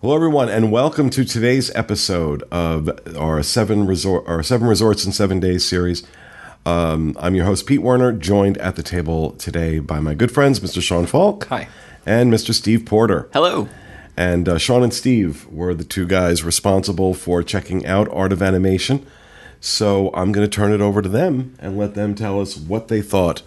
Hello, everyone, and welcome to today's episode of our seven resort, our seven resorts in seven days series. Um, I'm your host, Pete Werner, joined at the table today by my good friends, Mr. Sean Falk, Hi. and Mr. Steve Porter. Hello. And uh, Sean and Steve were the two guys responsible for checking out Art of Animation. So I'm going to turn it over to them and let them tell us what they thought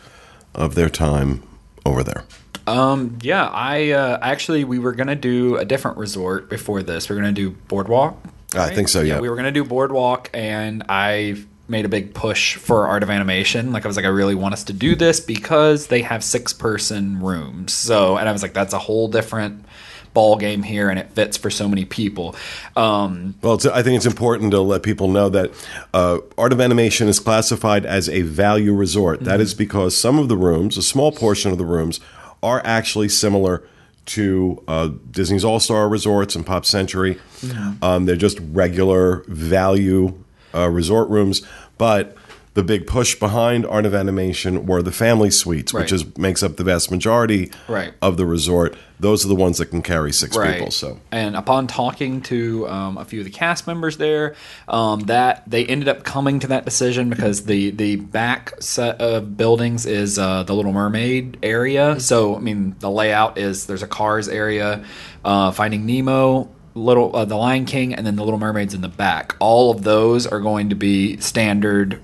of their time over there. Um, yeah, I uh, actually we were gonna do a different resort before this. We are gonna do Boardwalk. I think so, yeah. we were gonna do Boardwalk, and I made a big push for Art of Animation. Like I was like, I really want us to do this because they have six person rooms. So, and I was like, that's a whole different ball game here and it fits for so many people um, Well, it's, I think it's important to let people know that uh, Art of Animation is classified as a value resort. That is because some of the rooms, a small portion of the rooms, are actually similar to uh, Disney's All Star Resorts and Pop Century. Um, they're just regular value uh, resort rooms, but the big push behind Art of Animation were the family suites, which is makes up the vast majority Right. of the resort. Those are the ones that can carry six people. So and upon talking to um, a few of the cast members there, um, that they ended up coming to that decision because the the back set of buildings is uh, the Little Mermaid area. So I mean, the layout is there's a Cars area, uh, Finding Nemo. Little uh, the Lion King and then the Little Mermaids in the back. All of those are going to be standard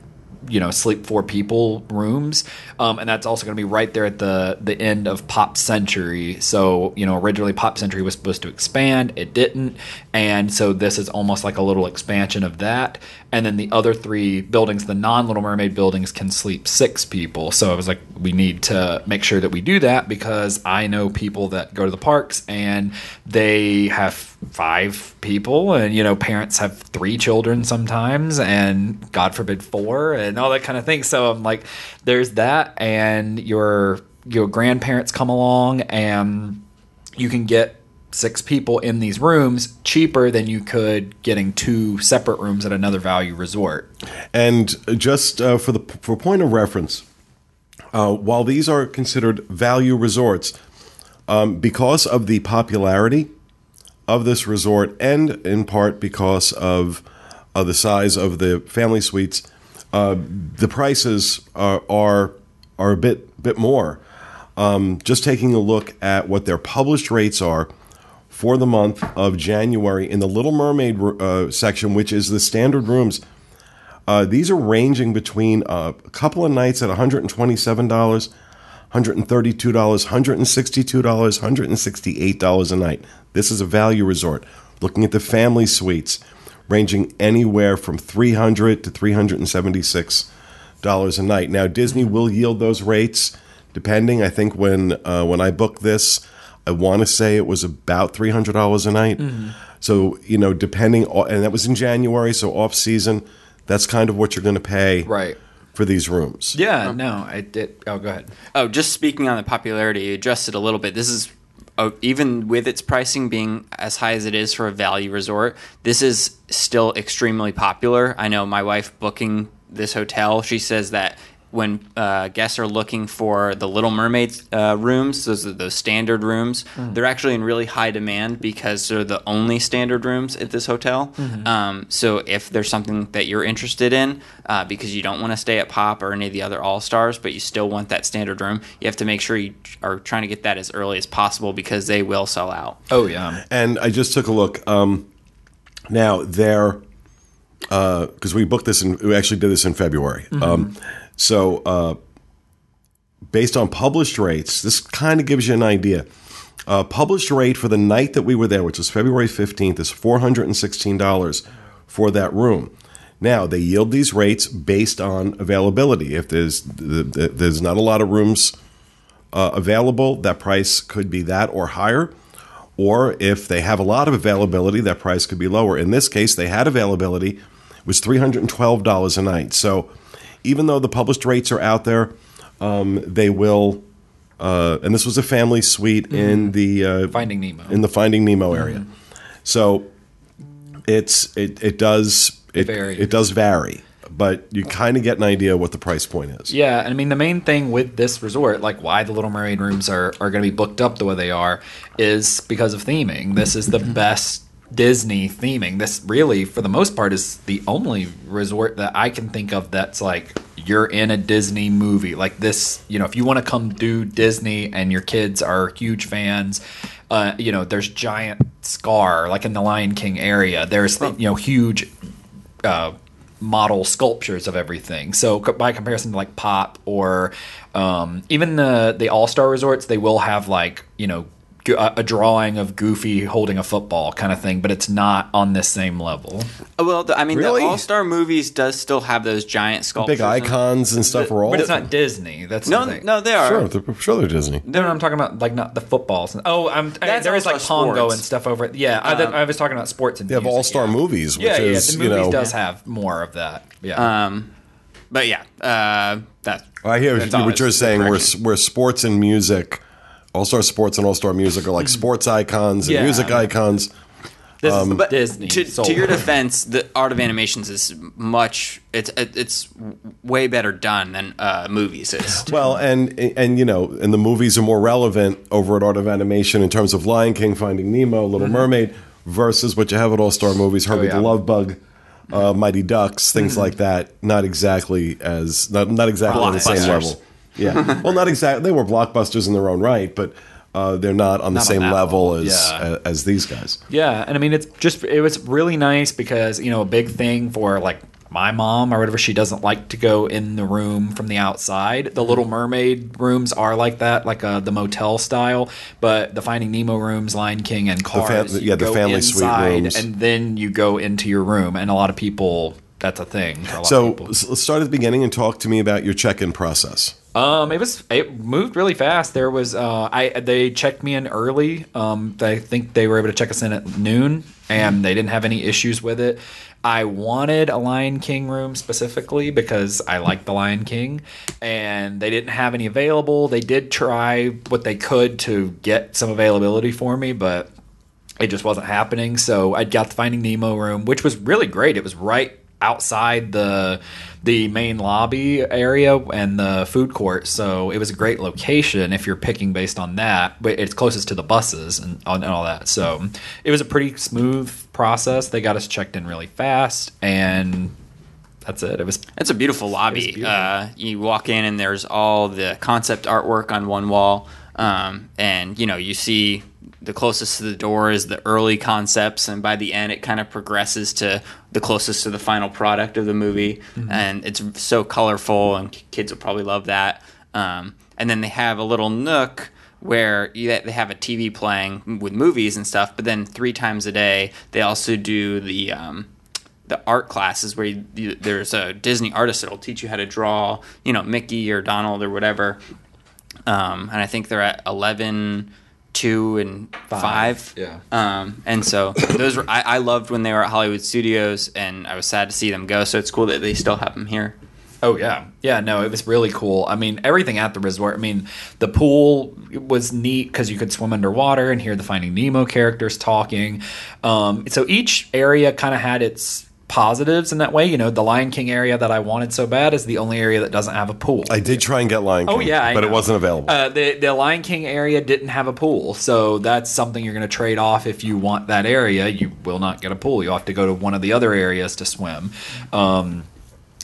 you know sleep four people rooms. Um, and that's also going to be right there at the the end of pop century. So you know originally pop century was supposed to expand. It didn't. And so this is almost like a little expansion of that and then the other three buildings the non little mermaid buildings can sleep six people. So i was like we need to make sure that we do that because i know people that go to the parks and they have five people and you know parents have three children sometimes and god forbid four and all that kind of thing. So i'm like there's that and your your grandparents come along and you can get six people in these rooms cheaper than you could getting two separate rooms at another value resort And just uh, for the for point of reference, uh, while these are considered value resorts, um, because of the popularity of this resort, and in part because of uh, the size of the family suites, uh, the prices are, are are a bit bit more. Um, just taking a look at what their published rates are for the month of January in the Little Mermaid uh, section, which is the standard rooms. Uh, these are ranging between uh, a couple of nights at $127, $132, $162, $168 a night. This is a value resort. Looking at the family suites, ranging anywhere from $300 to $376 a night. Now, Disney will yield those rates depending. I think when uh, when I booked this, I want to say it was about three hundred dollars a night. So you know, depending, and that was in January, so off season. That's kind of what you're going to pay right for these rooms. yeah no i did oh go ahead Oh, just speaking on the popularity, you adjusted a little bit. This is uh, even with its pricing being as high as it is for a value resort, this is still extremely popular. I know my wife booking this hotel, she says that when uh, guests are looking for the Little Mermaid uh, rooms, those are those standard rooms, they're actually in really high demand because they're the only standard rooms at this hotel. Um, so if there's something that you're interested in, uh, because you don't want to stay at Pop or any of the other All Stars, but you still want that standard room, you have to make sure you are trying to get that as early as possible because they will sell out. oh yeah And I just took a look. Um, now they're because we booked this and we actually did this in February. Um, so uh, based on published rates, this kind of gives you an idea. Uh, published rate for the night that we were there, which was February 15th, is $416 for that room. Now, they yield these rates based on availability. If there's th- th- there's not a lot of rooms uh, available, that price could be that or higher. Or if they have a lot of availability, that price could be lower. In this case, they had availability, it was $312 a night. So even though the published rates are out there, um, they will. Uh, and this was a family suite in the uh, Finding Nemo. in the Finding Nemo area. So it's it it does it Vary. it does vary, but you kind of get an idea what the price point is. Yeah, and I mean the main thing with this resort, like why the Little Mermaid rooms are are going to be booked up the way they are, is because of theming. This is the best Disney theming. This really, for the most part, is the only resort that I can think of that's like you're in a Disney movie. Like this, you know, if you want to come do Disney and your kids are huge fans. Uh, you know, there's giant Scar, like in the Lion King area. There's you know huge uh, model sculptures of everything. So by comparison to like Pop or um, even the the All Star resorts, they will have like you know a, a drawing of Goofy holding a football kind of thing, but it's not on this same level. Uh, Well, the, I mean, Really? the All Star movies does still have those giant sculptures. Big icons and stuff are all. But it's not Disney. That's No, the thing. no, they are. Sure, they're, sure they're Disney. No, no, I'm talking about like not the footballs. Oh, I'm I, there is like All-Star Pongo Sports. and stuff over. it. Yeah, I, I was talking about sports and They have all star yeah. movies, which Yeah, yeah, is the you know. does have more of that. Yeah. Um, but yeah, uh, that. I hear that's what you're saying. Where correction. where sports and music, all star sports and all star music are like sports icons and Yeah. music icons. this um, is But Disney. To, sold. to your defense, the art of animations is much. It's it, it's way better done than uh, movies is. Well, and and you know, and the movies are more relevant over at Art of Animation in terms of Lion King, Finding Nemo, Little Mermaid, versus what you have at All Star Movies, Herbie yeah. the Love Bug, uh, Mighty Ducks, things like that. Not exactly as not not exactly on the same Blockbusters. level. Yeah, well, not exactly. They were blockbusters in their own right, but uh, they're not on the Not on same that level level, as, yeah. as as these guys. Yeah, and I mean it's just it was really nice because you know a big thing for like my mom or whatever she doesn't like to go in the room from the outside. The Little Mermaid rooms are like that, like uh, the motel style. But the Finding Nemo rooms, Lion King, and Cars, fam- you yeah, the family suite rooms. and then you go into your room. And a lot of people, that's a thing. For a lot So of people. let's start at the beginning and talk to me about your check-in process. Um, it was it moved really fast. There was uh, I they checked me in early. Um, I think they were able to check us in at noon, and they didn't have any issues with it. I wanted a Lion King room specifically because I like the Lion King, and they didn't have any available. They did try what they could to get some availability for me, but it just wasn't happening. So I got the Finding Nemo room, which was really great. It was right outside the the main lobby area and the food court, so it was a great location if you're picking based on that. But it's closest to the buses and, and all that, so it was a pretty smooth process. They got us checked in really fast, and that's it. It was It's a beautiful lobby. beautiful. Uh, you walk in and there's all the concept artwork on one wall, um, and you know you see the closest to the door is the early concepts, and by the end it kind of progresses to the closest to the final product of the movie, and it's so colorful, and kids will probably love that. Um, and then they have a little nook where you, they have a TV playing with movies and stuff, but then three times a day they also do the um, the art classes where you, you, there's a Disney artist that'll teach you how to draw, you know, Mickey or Donald or whatever. Um, and I think they're at 11, 2, and 5. yeah. Um, and so those were, I, I loved when they were at Hollywood Studios, and I was sad to see them go. So it's cool that they still have them here. Oh yeah, yeah. No, it was really cool. I mean, everything at the resort. I mean, the pool was neat because you could swim underwater and hear the Finding Nemo characters talking. Um, so each area kind of had its positives in that way. You know, the Lion King area that I wanted so bad is the only area that doesn't have a pool. I did try and get Lion King, Oh yeah, I but it wasn't available. Uh, the the Lion King area didn't have a pool, so that's something you're going to trade off if you want that area. You will not get a pool. You will have to go to one of the other areas to swim. Um,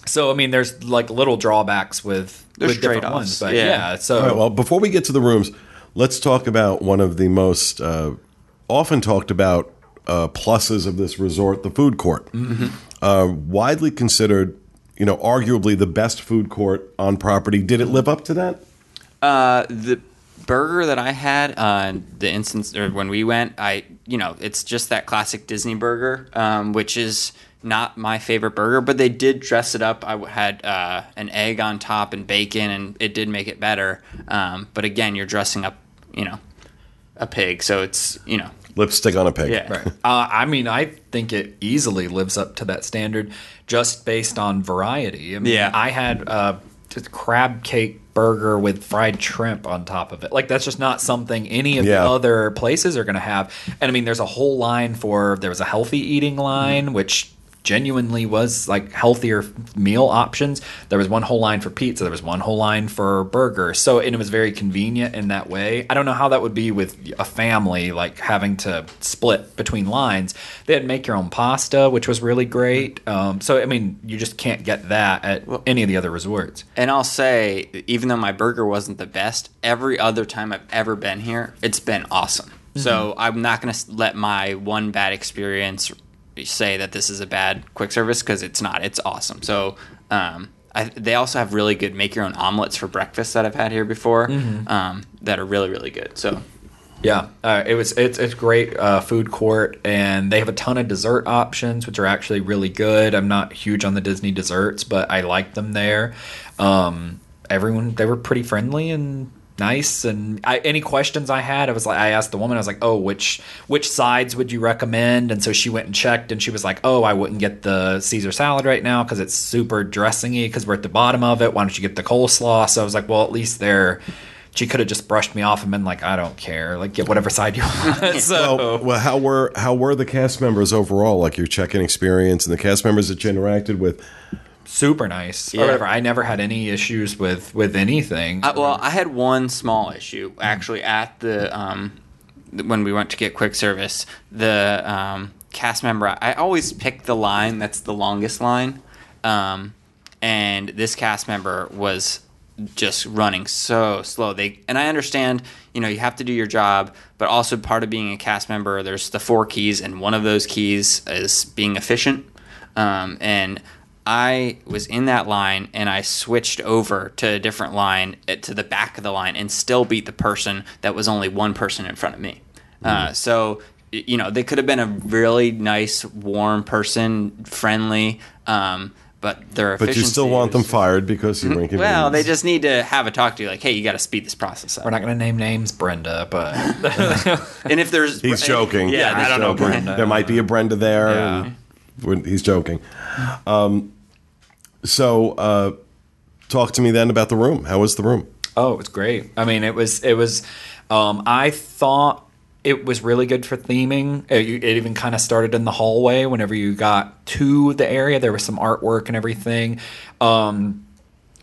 so I mean, there's like little drawbacks with, There's with different trade-offs, ones, but yeah. yeah. so All right, well, before we get to the rooms, let's talk about one of the most uh, often talked about uh, pluses of this resort, the food court. Mm-hmm. Uh, widely considered, you know, arguably the best food court on property. Did it live up to that? Uh, the burger that I had, uh, the instance or when we went, I you know it's just that classic Disney burger, um, which is not my favorite burger, but they did dress it up. I had uh, an egg on top and bacon, and it did make it better. Um, but again, you're dressing up, you know, a pig, so it's you know, Lipstick on a pig. yeah. Right. Uh, I mean, I think it easily lives up to that standard just based on variety. I mean, Yeah. I had uh, just crab cake burger with fried shrimp on top of it. Like that's just not something any of Yeah. the other places are going to have. And I mean, there's a whole line for there was a healthy eating line, which genuinely was like healthier meal options. There was one whole line for pizza, there was one whole line for burger. So and it was very convenient in that way. I don't know how that would be with a family like having to split between lines. They had make your own pasta, which was really great. Um, so I mean, you just can't get that at any of the other resorts. And I'll say, even though my burger wasn't the best, every other time I've ever been here, it's been awesome. So I'm not going to let my one bad experience say that this is a bad quick service because it's not. It's awesome. So um, I, they also have really good make your own omelets for breakfast that I've had here before um, that are really really good. So Yeah, uh, it was it's it's great uh, food court, and they have a ton of dessert options, which are actually really good. I'm not huge on the Disney desserts, but I like them there. Um, everyone they were pretty friendly and nice and I, any questions i had i was like i asked the woman i was like oh which which sides would you recommend? And so she went and checked and she was like oh i wouldn't get the caesar salad right now because it's super dressingy because we're at the bottom of it. Why don't you get the coleslaw? So i was like well at least they're she could have just brushed me off and been like i don't care. Like get whatever side you want. So Well, well, how were how were the cast members overall? Like your check-in experience and the cast members that you interacted with. Super nice Yeah. or whatever i never had any issues with with anything I, well, I had one small issue actually at the um, when we went to get quick service. The um, cast member, I always pick the line that's the longest line, um, and this cast member was just running so slow. They and I understand, you know, you have to do your job, but also part of being a cast member, there's the four keys, and one of those keys is being efficient. Um, and I was in that line and I switched over to a different line uh, to the back of the line and still beat the person that was only one person in front of me. Uh, so, you know, they could have been a really nice, warm person, friendly, um, but their But you still want them fired because you were inconvenienced. Well, they just need to have a talk to you, like, hey, you got to speed this process up. we're not going to name names brenda but And if there's, He's joking. yeah, I don't know. Brenda. There might be a Brenda there. Yeah. he's joking. Um, so, uh, talk to me then about the room. How was the room? Oh, it's great. I mean, it was it was. Um, I thought it was really good for theming. It, it even kind of started in the hallway. Whenever you got to the area, there was some artwork and everything. Um,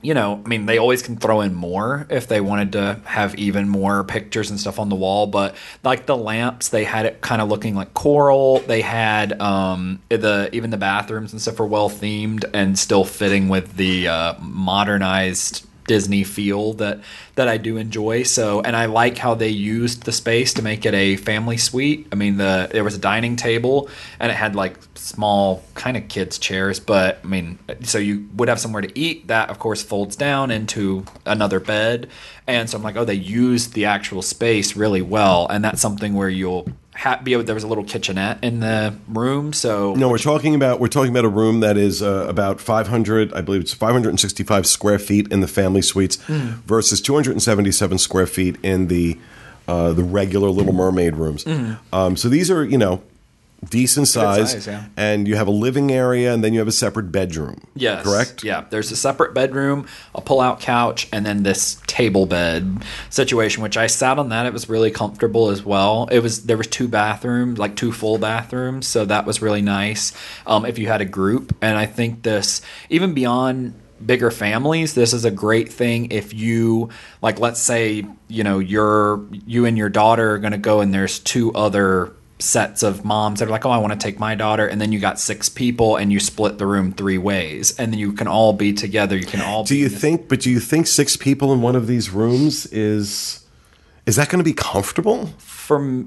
you know, I mean, they always can throw in more if they wanted to have even more pictures and stuff on the wall. But like the lamps, they had it kind of looking like coral. They had um, the even the bathrooms and stuff were well themed and still fitting with the uh, modernized Disney feel that that I do enjoy. So, and I like how they used the space to make it a family suite. I mean, the there was a dining table and it had like small kind of kids chairs, but I mean, so you would have somewhere to eat. That of course folds down into another bed, and so I'm like, oh, they used the actual space really well, and that's something where you'll ha- be able. There was a little kitchenette in the room, so No, we're talking about we're talking about a room that is uh, about 500, I believe it's 565 square feet in the family suites Hmm. versus 277 square feet in the uh, the regular Little Mermaid rooms. Um, so these are you know decent size, size, yeah. and you have a living area, and then you have a separate bedroom. Yes. correct. Yeah. There's a separate bedroom, a pull-out couch, and then this table bed situation, which I sat on that. It was really comfortable as well. It was there was two bathrooms, like two full bathrooms, so that was really nice. Um, if you had a group, and I think this even beyond bigger families this is a great thing if you like let's say you know you're you and your daughter are going to go and there's two other sets of moms that are like, oh, I want to take my daughter, and then you got six people, and you split the room three ways, and then you can all be together. You can all. Do be you think? But do you think six people in one of these rooms is is that going to be comfortable? for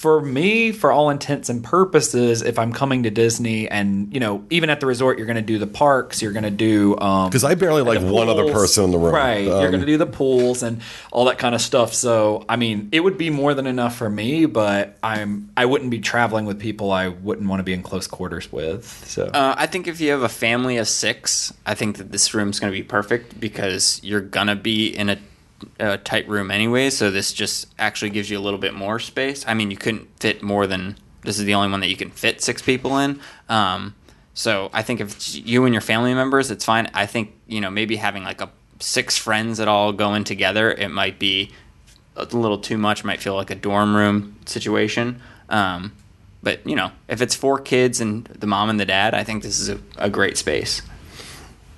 for me, for all intents and purposes, if I'm coming to Disney, and you know, even at the resort, you're going to do the parks, you're going to do um, Because I barely like the one other person in the room. Right. You're Um, going to do the pools and all that kind of stuff. So, I mean, it would be more than enough for me, but I'm I wouldn't be traveling with people I wouldn't want to be in close quarters with. So, Uh, I think if you have a family of six, I think that this room's going to be perfect because you're gonna be in a, a tight room anyway. So this just actually gives you a little bit more space. I mean, you couldn't fit more than this is the only one that you can fit six people in. Um, so I think if you and your family members, it's fine. I think you know maybe having like a six friends that all go in together, it might be a little too much. Might feel like a dorm room situation. Um, but you know, if it's four kids and the mom and the dad, I think this is a, a great space.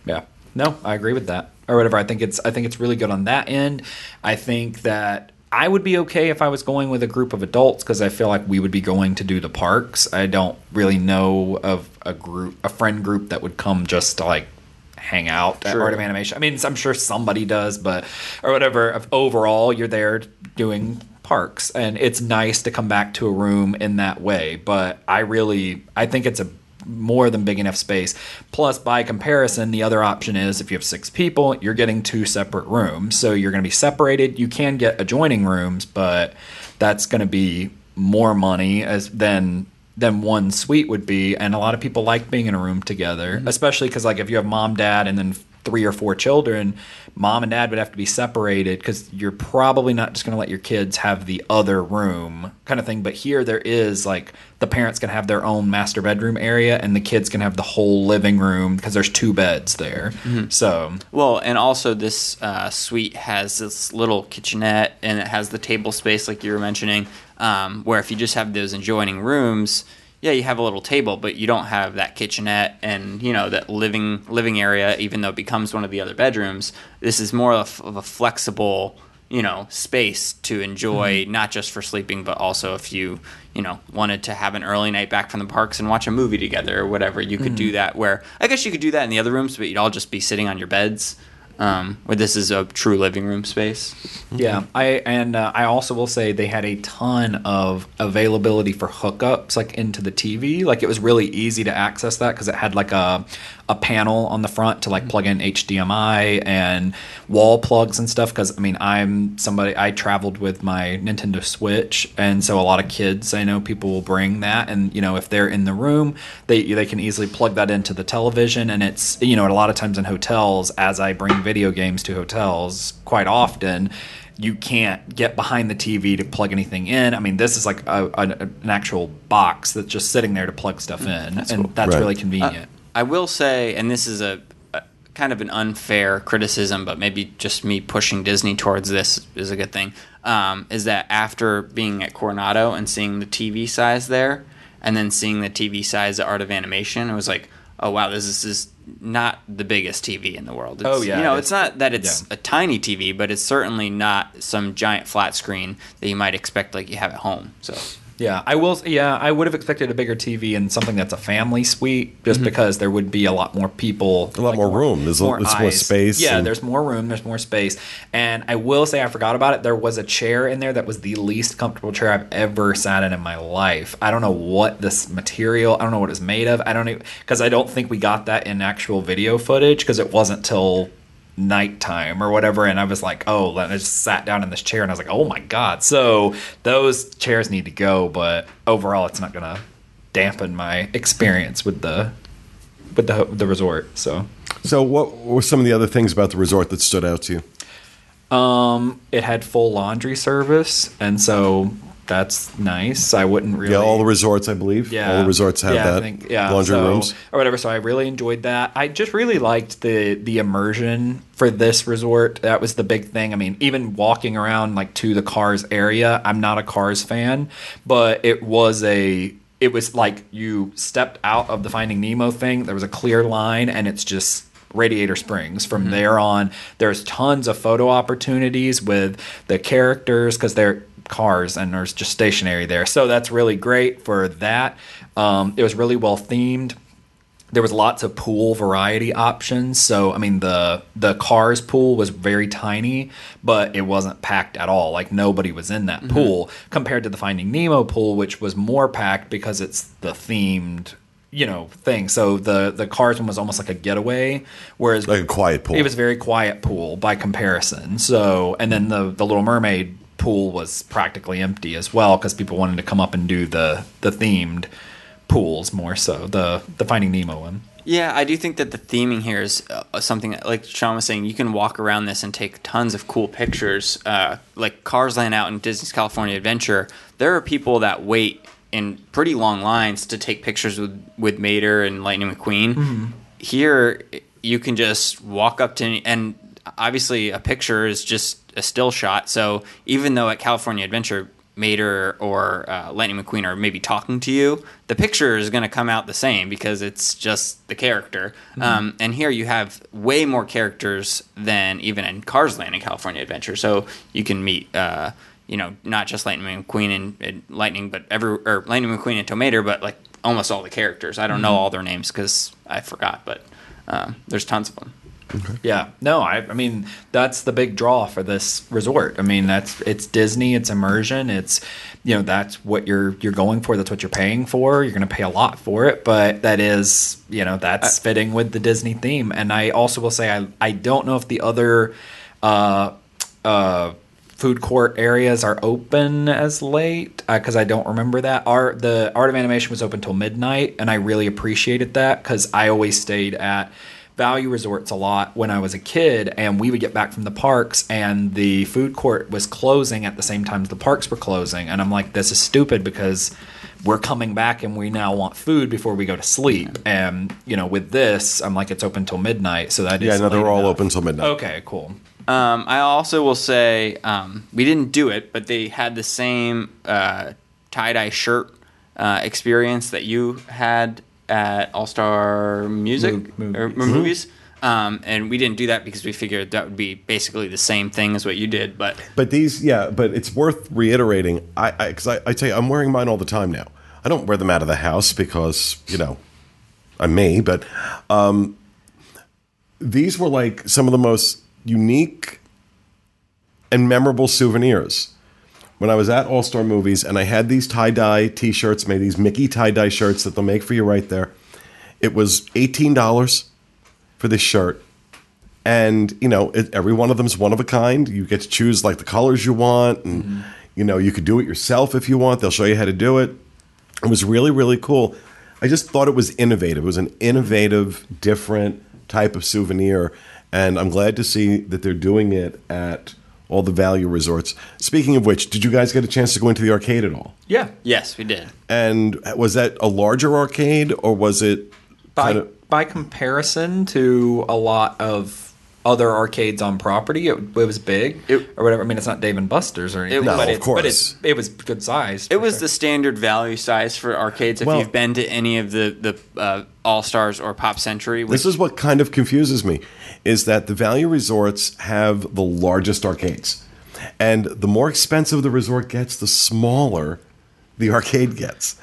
Yeah. No, I agree with that. Or whatever. I think it's I think it's really good on that end. I think that I would be okay if I was going with a group of adults because I feel like we would be going to do the parks. I don't really know of a group, a friend group that would come just to like hang out at Art of Animation. I mean, I'm sure somebody does, but or whatever. Overall, you're there doing parks, and it's nice to come back to a room in that way. But I really, I think it's a more than big enough space. Plus, by comparison, the other option is if you have six people, you're getting two separate rooms. So you're going to be separated. You can get adjoining rooms, but that's going to be more money as than than one suite would be. And a lot of people like being in a room together, mm-hmm. especially because like if you have mom, dad, and then three or four children, mom and dad would have to be separated because you're probably not just going to let your kids have the other room kind of thing. But here there is like the parents can have their own master bedroom area and the kids can have the whole living room because there's two beds there. So Well, and also this uh, suite has this little kitchenette, and it has the table space, like you were mentioning. Um, where if you just have those adjoining rooms, yeah, you have a little table, but you don't have that kitchenette and you know that living living area. Even though it becomes one of the other bedrooms, this is more of, of a flexible, you know, space to enjoy, mm-hmm. not just for sleeping, but also if you you know wanted to have an early night back from the parks and watch a movie together or whatever, you could do mm-hmm. that. Where I guess you could do that in the other rooms, but you'd all just be sitting on your beds. Um, where this is a true living room space. Yeah, I and uh, I also will say they had a ton of availability for hookups like into the TV. Like it was really easy to access that because it had like a a panel on the front to like plug in HDMI and wall plugs and stuff. Because I mean, I'm somebody I traveled with my Nintendo Switch, and so a lot of kids I know people will bring that, and you know if they're in the room, they they can easily plug that into the television, and it's you know a lot of times in hotels as I bring video games to hotels quite often you can't get behind the TV to plug anything in. I mean, this is like a, an, an actual box that's just sitting there to plug stuff mm. in, and that's Right. really convenient. I will say, and this is a, a kind of an unfair criticism, but maybe just me pushing Disney towards this is a good thing. Um, is that after being at Coronado and seeing the TV size there, and then seeing the TV size at Art of Animation, it was like, oh wow, this is, this is not the biggest TV in the world. It's, Oh, yeah, you know, it's- it's not that it's yeah. a tiny TV, but it's certainly not some giant flat screen that you might expect like you have at home. So. Yeah, I will. Yeah, I would have expected a bigger TV and something that's a family suite, just because there would be a lot more people, Mm-hmm. A lot more room. There's a- there's more space Yeah, and- there's more room. There's more space, and I will say I forgot about it. There was a chair in there that was the least comfortable chair I've ever sat in in my life. I don't know what this material. I don't know what it's made of. I don't even because I don't think we got that in actual video footage because it wasn't till nighttime or whatever and i was like oh and i just sat down in this chair and i was like oh my god so those chairs need to go but overall it's not gonna dampen my experience with the with the the resort so So, what were some of the other things about the resort that stood out to you? um it had full laundry service and so that's nice i wouldn't really Yeah, all the resorts, I believe. Yeah, all the resorts have yeah, I think- yeah, laundry so- rooms. or whatever. So I really enjoyed that. I just really liked the the immersion for this resort. That was the big thing. I mean, even walking around like to the Cars area, I'm not a Cars fan, but it was a it was like you stepped out of the Finding Nemo thing. There was a clear line, and it's just Radiator Springs. From mm-hmm. there on, there's tons of photo opportunities with the characters because they're cars and there's just stationary there. So that's really great for that. Um, it was really well themed. There was lots of pool variety options. So I mean the the cars pool was very tiny, but it wasn't packed at all. Like nobody was in that pool compared to the Finding Nemo pool, which was more packed because it's the themed you know thing. So the the cars one was almost like a getaway, whereas Like a quiet pool. it was a very quiet pool by comparison. So, and then the the Little Mermaid pool was practically empty as well because people wanted to come up and do the the themed pools more so the the Finding Nemo one. Yeah, I do think that the theming here is uh, something like Sean was saying, you can walk around this and take tons of cool pictures. Uh, like Cars Land out in Disney's California Adventure, there are people that wait in pretty long lines to take pictures with with Mater and Lightning McQueen. Here, you can just walk up to any, and obviously a picture is just a still shot. So even though at California Adventure Mater or uh, Lightning McQueen are maybe talking to you, the picture is going to come out the same because it's just the character. Um, and here you have way more characters than even in Cars Land in California Adventure. So you can meet, uh, you know, not just Lightning McQueen and, and Lightning, but every or Lightning McQueen and Tow Mater, but like almost all the characters. I don't know all their names because I forgot, but um, there's tons of them. Yeah, no, I, I mean that's the big draw for this resort. I mean that's it's Disney, it's immersion, it's you know that's what you're you're going for, that's what you're paying for. You're going to pay a lot for it, but that is you know that's fitting with the Disney theme. And I also will say I I don't know if the other uh uh food court areas are open as late because I don't remember that. Our the Art of Animation was open till midnight, and I really appreciated that because I always stayed at value resorts a lot when I was a kid, and we would get back from the parks, and the food court was closing at the same time the parks were closing, and I'm like, this is stupid because we're coming back and we now want food before we go to sleep. And you know, with this, I'm like, it's open till midnight, so that is Yeah, no, they're all enough. open till midnight. Okay, cool. Um, I also will say um, we didn't do it, but they had the same uh, tie dye shirt uh, experience that you had at All Star Music Mo- or movies. movies. Um, and we didn't do that because we figured that would be basically the same thing as what you did. But But these, yeah, but it's worth reiterating. I, because I, I, tell you, I'm wearing mine all the time now. I don't wear them out of the house because you know I'm me. But um, these were like some of the most unique and memorable souvenirs. When I was at All Star Movies and I had these tie dye t shirts made, these Mickey tie dye shirts that they'll make for you right there. It was $18 for this shirt. And you know it, every one of them is one of a kind. You get to choose like the colors you want and mm-hmm. you know you could do it yourself if you want. They'll show you how to do it. It was really really cool. I just thought it was innovative. It was an innovative different type of souvenir and i'm glad to see that they're doing it at all the value resorts speaking of which did you guys get a chance to go into the arcade at all Yeah. yes, we did. and was that a larger arcade or was it by kind of by comparison to a lot of other arcades on property, it, it was big It- or whatever. I mean, it's not Dave and Buster's or anything, No, but of it, course. but it's it was good size. It was the standard value size for arcades. If Well- you've been to any of the the uh, All Stars or Pop Century, which This is what kind of confuses me is that the value resorts have the largest arcades. And the more expensive the resort gets, the smaller the arcade gets.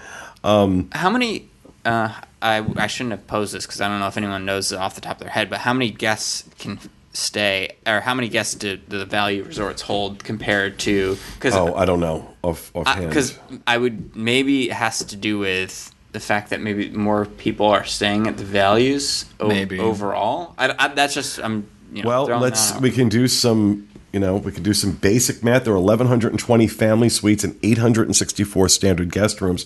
how many? Uh, I I shouldn't have posed this because I don't know if anyone knows it off the top of their head. But how many guests can stay, or how many guests do the value resorts hold compared to? Because Oh, I don't know off offhand. because I would maybe it has to do with the fact that maybe more people are staying at the values o- Maybe. overall. I, I, that's just I'm you know well, let's that out. we can do some, you know, we can do some basic math. There are 1120 family suites and 864 standard guest rooms.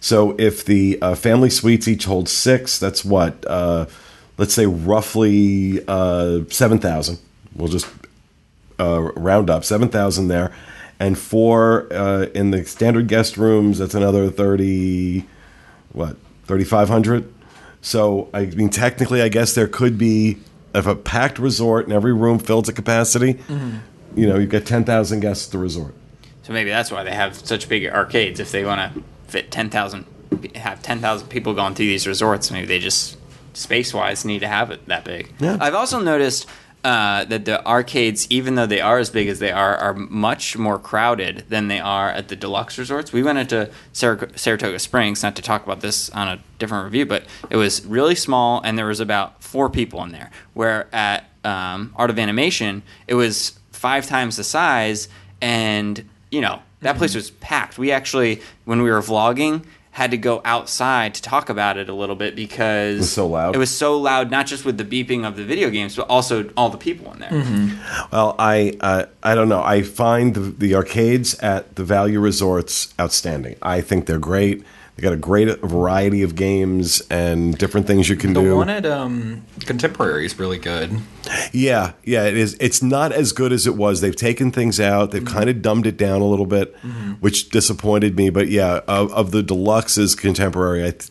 So if the uh, family suites each hold 6, that's what uh, let's say roughly uh, 7,000. We'll just uh, round up 7,000 there. And four uh, in the standard guest rooms, that's another 30, what, 3,500? So, I mean, technically, I guess there could be, if a packed resort and every room filled to capacity, you know, you've got 10,000 guests at the resort. So maybe that's why they have such big arcades. If they want to fit ten thousand, have ten thousand people going through these resorts, maybe they just space wise need to have it that big. Yeah. I've also noticed uh, that the arcades, even though they are as big as they are, are much more crowded than they are at the deluxe resorts. We went into Sar- Saratoga Springs, not to talk about this on a different review, but it was really small and there was about four people in there. Where at um, Art of Animation, it was five times the size and you know that place was packed we actually when we were vlogging had to go outside to talk about it a little bit because it was so loud? it was so loud not just with the beeping of the video games but also all the people in there Well, I uh, I don't know. I find the, the arcades at the value resorts outstanding. I think they're great. They got a great variety of games and different things you can the do. one at um, Contemporary is really good. Yeah, yeah, it is. It's not as good as it was. They've taken things out. They've kind of dumbed it down a little bit, which disappointed me. But yeah, of, of the deluxes contemporary, I th-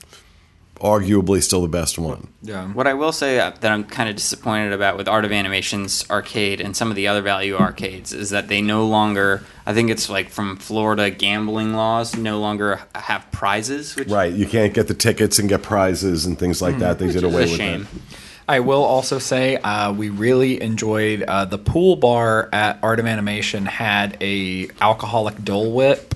arguably still the best one. Yeah. What I will say uh, that I'm kind of disappointed about with Art of Animation's arcade and some of the other value arcades is that they no longer, I think it's like from Florida gambling laws, no longer have prizes, which Right, you can't get the tickets and get prizes and things like that. They which did away a with shame. that. I will also say uh, we really enjoyed uh, the pool bar at Art of Animation had a alcoholic Dole Whip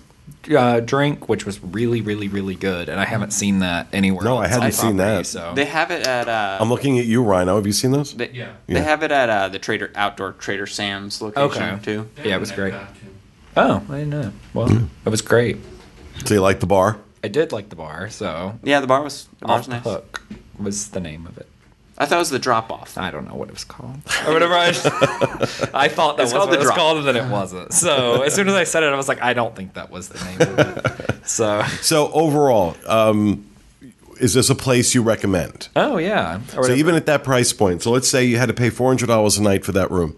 uh, drink, which was really, really, really good, and I haven't seen that anywhere. No, I else. hadn't seen that. So They have it at. Uh, I'm looking at you, Rhino. Have you seen those? they, Yeah. they Yeah. have it at uh, the Trader Outdoor Trader Sam's location Okay. too. yeah, it was great. Oh, I didn't know. Well, it was great. So you like the bar? I did like the bar, so Yeah, the bar was the bar off the nice. hook was the name of it. I thought it was the drop off. I don't know what it was called or whatever. I, I thought that It's was called what it was drop. called, and then it wasn't. So as soon as I said it, I was like, I don't think that was the name of it. So, So overall, um, is this a place you recommend? oh yeah. So even at that price point, so let's say you had to pay four hundred dollars a night for that room.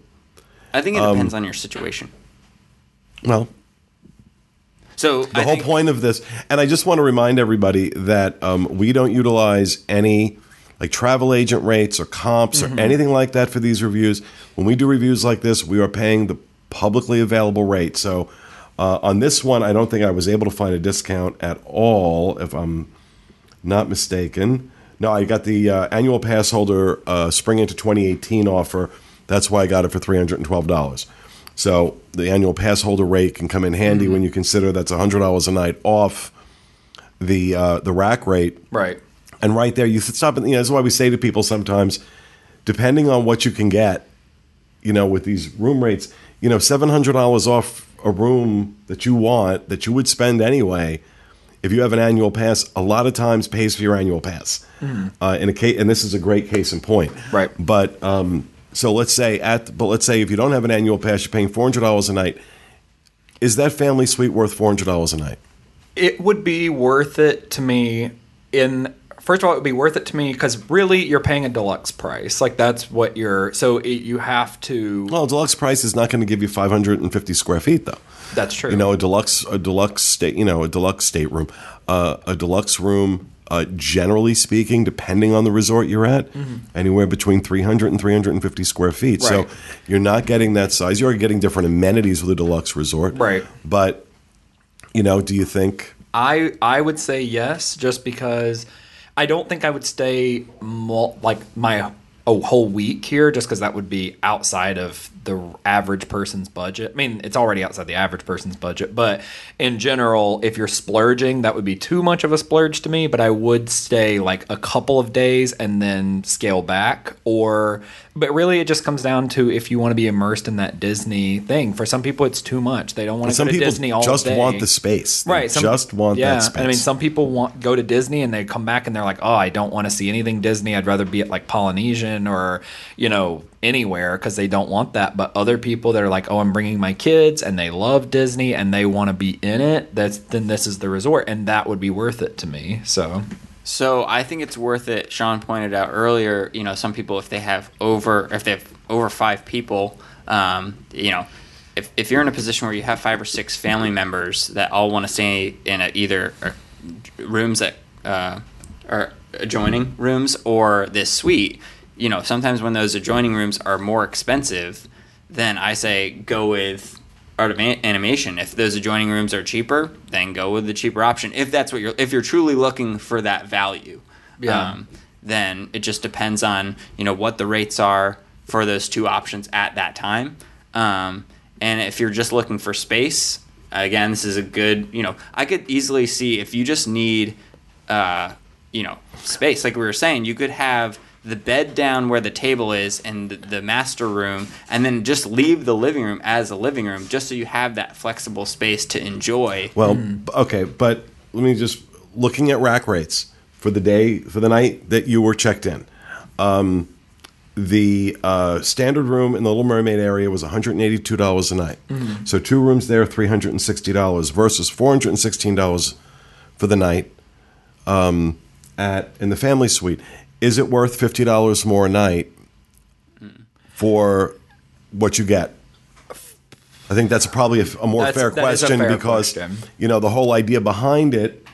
I think it Um, depends on your situation. Well, So the whole point of this, and I just want to remind everybody that um, we don't utilize any like travel agent rates or comps or anything like that for these reviews. When we do reviews like this, we are paying the publicly available rate. So uh, on this one, I don't think I was able to find a discount at all, if I'm not mistaken. No, I got the uh, annual pass holder uh, spring into 2018 offer. That's why I got it for $312. So the annual pass holder rate can come in handy when you consider that's $100 a night off the uh, the rack rate. right. And right there, you stop. And, you know, that's why we say to people sometimes, depending on what you can get, you know, with these room rates, you know, seven hundred dollars off a room that you want that you would spend anyway. If you have an annual pass, a lot of times pays for your annual pass. Uh, in a case, and this is a great case in point. Right. But um, so let's say at, but let's say if you don't have an annual pass, you're paying four hundred dollars a night. Is that family suite worth four hundred dollars a night? It would be worth it to me in first of all it would be worth it to me because really you're paying a deluxe price like that's what you're so it, you have to Well, deluxe price is not going to give you 550 square feet, though. that's true You know, a deluxe, a deluxe state, you know, a deluxe stateroom, uh, a deluxe room. Uh, generally speaking, depending on the resort you're at, anywhere between 300 and 350 square feet. So you're not getting that size. You're getting different amenities with a deluxe resort, Right. But you know, do you think? I I would say yes, just because I don't think I would stay like my a whole week here, just because that would be outside of the average person's budget. I mean, it's already outside the average person's budget, but in general, if you're splurging, that would be too much of a splurge to me. But I would stay like a couple of days and then scale back, or but really, it just comes down to if you want to be immersed in that Disney thing. For some people, it's too much. They don't want to Some go to people Disney all just day. want the space, They Right. some- just want yeah, that space. I mean, some people want go to Disney and they come back and they're like, "Oh, I don't want to see anything Disney. I'd rather be at like Polynesian or you know anywhere because they don't want that." But other people that are like, "Oh, I'm bringing my kids and they love Disney and they want to be in it." That's then this is the resort, and that would be worth it to me. So So I think it's worth it. Sean pointed out earlier, you know, some people if they have over if they have over five people, um, you know, if, if you're in a position where you have five or six family members that all want to stay in a, either uh, rooms that uh, are adjoining rooms or this suite, you know, sometimes when those adjoining rooms are more expensive, then I say go with art of animation. If those adjoining rooms are cheaper, then go with the cheaper option. If that's what you're, if you're truly looking for that value, Yeah. um, then it just depends on you know what the rates are for those two options at that time. Um, and if you're just looking for space, again, this is a good you know I could easily see if you just need uh, you know space, like we were saying, you could have the bed down where the table is and the, the master room, and then just leave the living room as a living room, just so you have that flexible space to enjoy. Well, b- okay, but let me just looking at rack rates for the day for the night that you were checked in. Um, the uh, standard room in the Little Mermaid area was one hundred and eighty-two dollars a night. So two rooms there, three hundred and sixty dollars versus four hundred and sixteen dollars for the night um, at in the family suite. Is it worth fifty dollars more a night for what you get? I think that's probably a, a more That's- fair that is a question fair because question. you know the whole idea behind it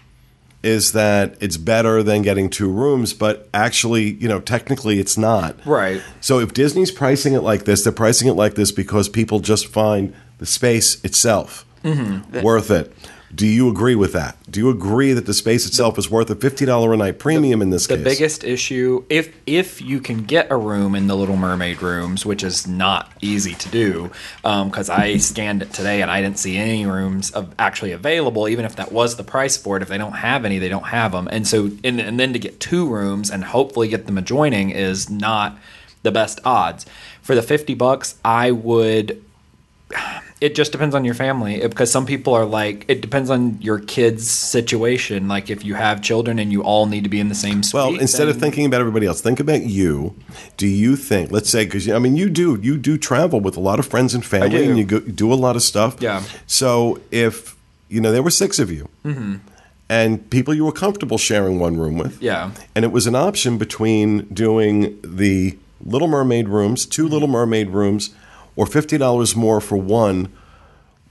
is that it's better than getting two rooms, but actually, you know, technically it's not. Right. So if Disney's pricing it like this, they're pricing it like this because people just find the space itself Mm-hmm. worth it. Do you agree with that? Do you agree that the space itself is worth a fifty dollar a night premium in this The case? The biggest issue, if if you can get a room in the Little Mermaid rooms, which is not easy to do, um, because I scanned it today and I didn't see any rooms of actually available. Even if that was the price for it, if they don't have any, they don't have them. And so, and, and then to get two rooms and hopefully get them adjoining is not the best odds. For the fifty bucks, I would it just depends on your family because some people are like it depends on your kids situation like if you have children and you all need to be in the same suite Well, instead of thinking about everybody else, think about you. Do you think? Let's say, because I mean, you do you do travel with a lot of friends and family, and you go, do a lot of stuff. Yeah. So if you know there were six of you, mm-hmm. and people you were comfortable sharing one room with, yeah and it was an option between doing the Little Mermaid rooms, 2 mm-hmm. Little Mermaid rooms, or fifty dollars more for one.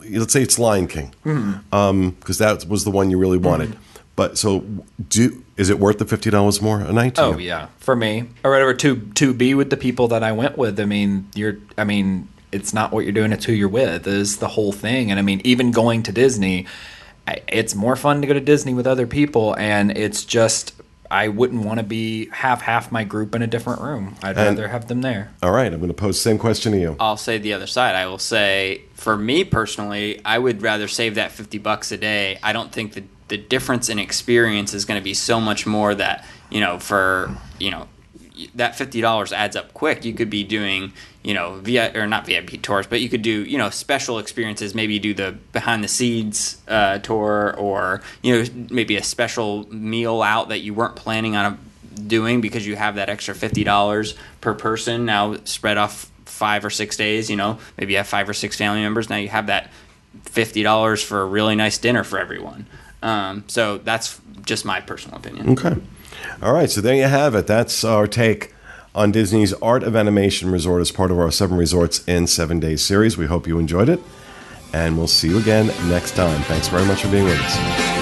Let's say it's Lion King, mm-hmm. um, because that was the one you really mm-hmm. wanted. But so, do is it worth the fifty dollars more a night? Oh you? yeah for me or whatever to to be with the people that i went with i mean you're i mean it's not what you're doing it's who you're with is the whole thing and i mean even going to disney it's more fun to go to disney with other people and it's just i wouldn't want to be have half my group in a different room i'd And- rather have them there All right, I'm going to pose the same question to you. I'll say the other side. I will say, for me personally, I would rather save that 50 bucks a day. I don't think the, the difference in experience is going to be so much more that, you know, for, you know, that $50 adds up quick. You could be doing, you know, via or not VIP tours, but you could do, you know, special experiences. Maybe do the behind the scenes uh, tour or, you know, maybe a special meal out that you weren't planning on doing because you have that extra fifty dollars per person now spread off five or six days. You know, maybe you have five or six family members. Now you have that fifty dollars for a really nice dinner for everyone. Um, so that's just my personal opinion. Okay. All right, so there you have it. That's our take on Disney's Art of Animation Resort as part of our Seven Resorts in Seven Days series. We hope you enjoyed it, and we'll see you again next time. Thanks very much for being with us.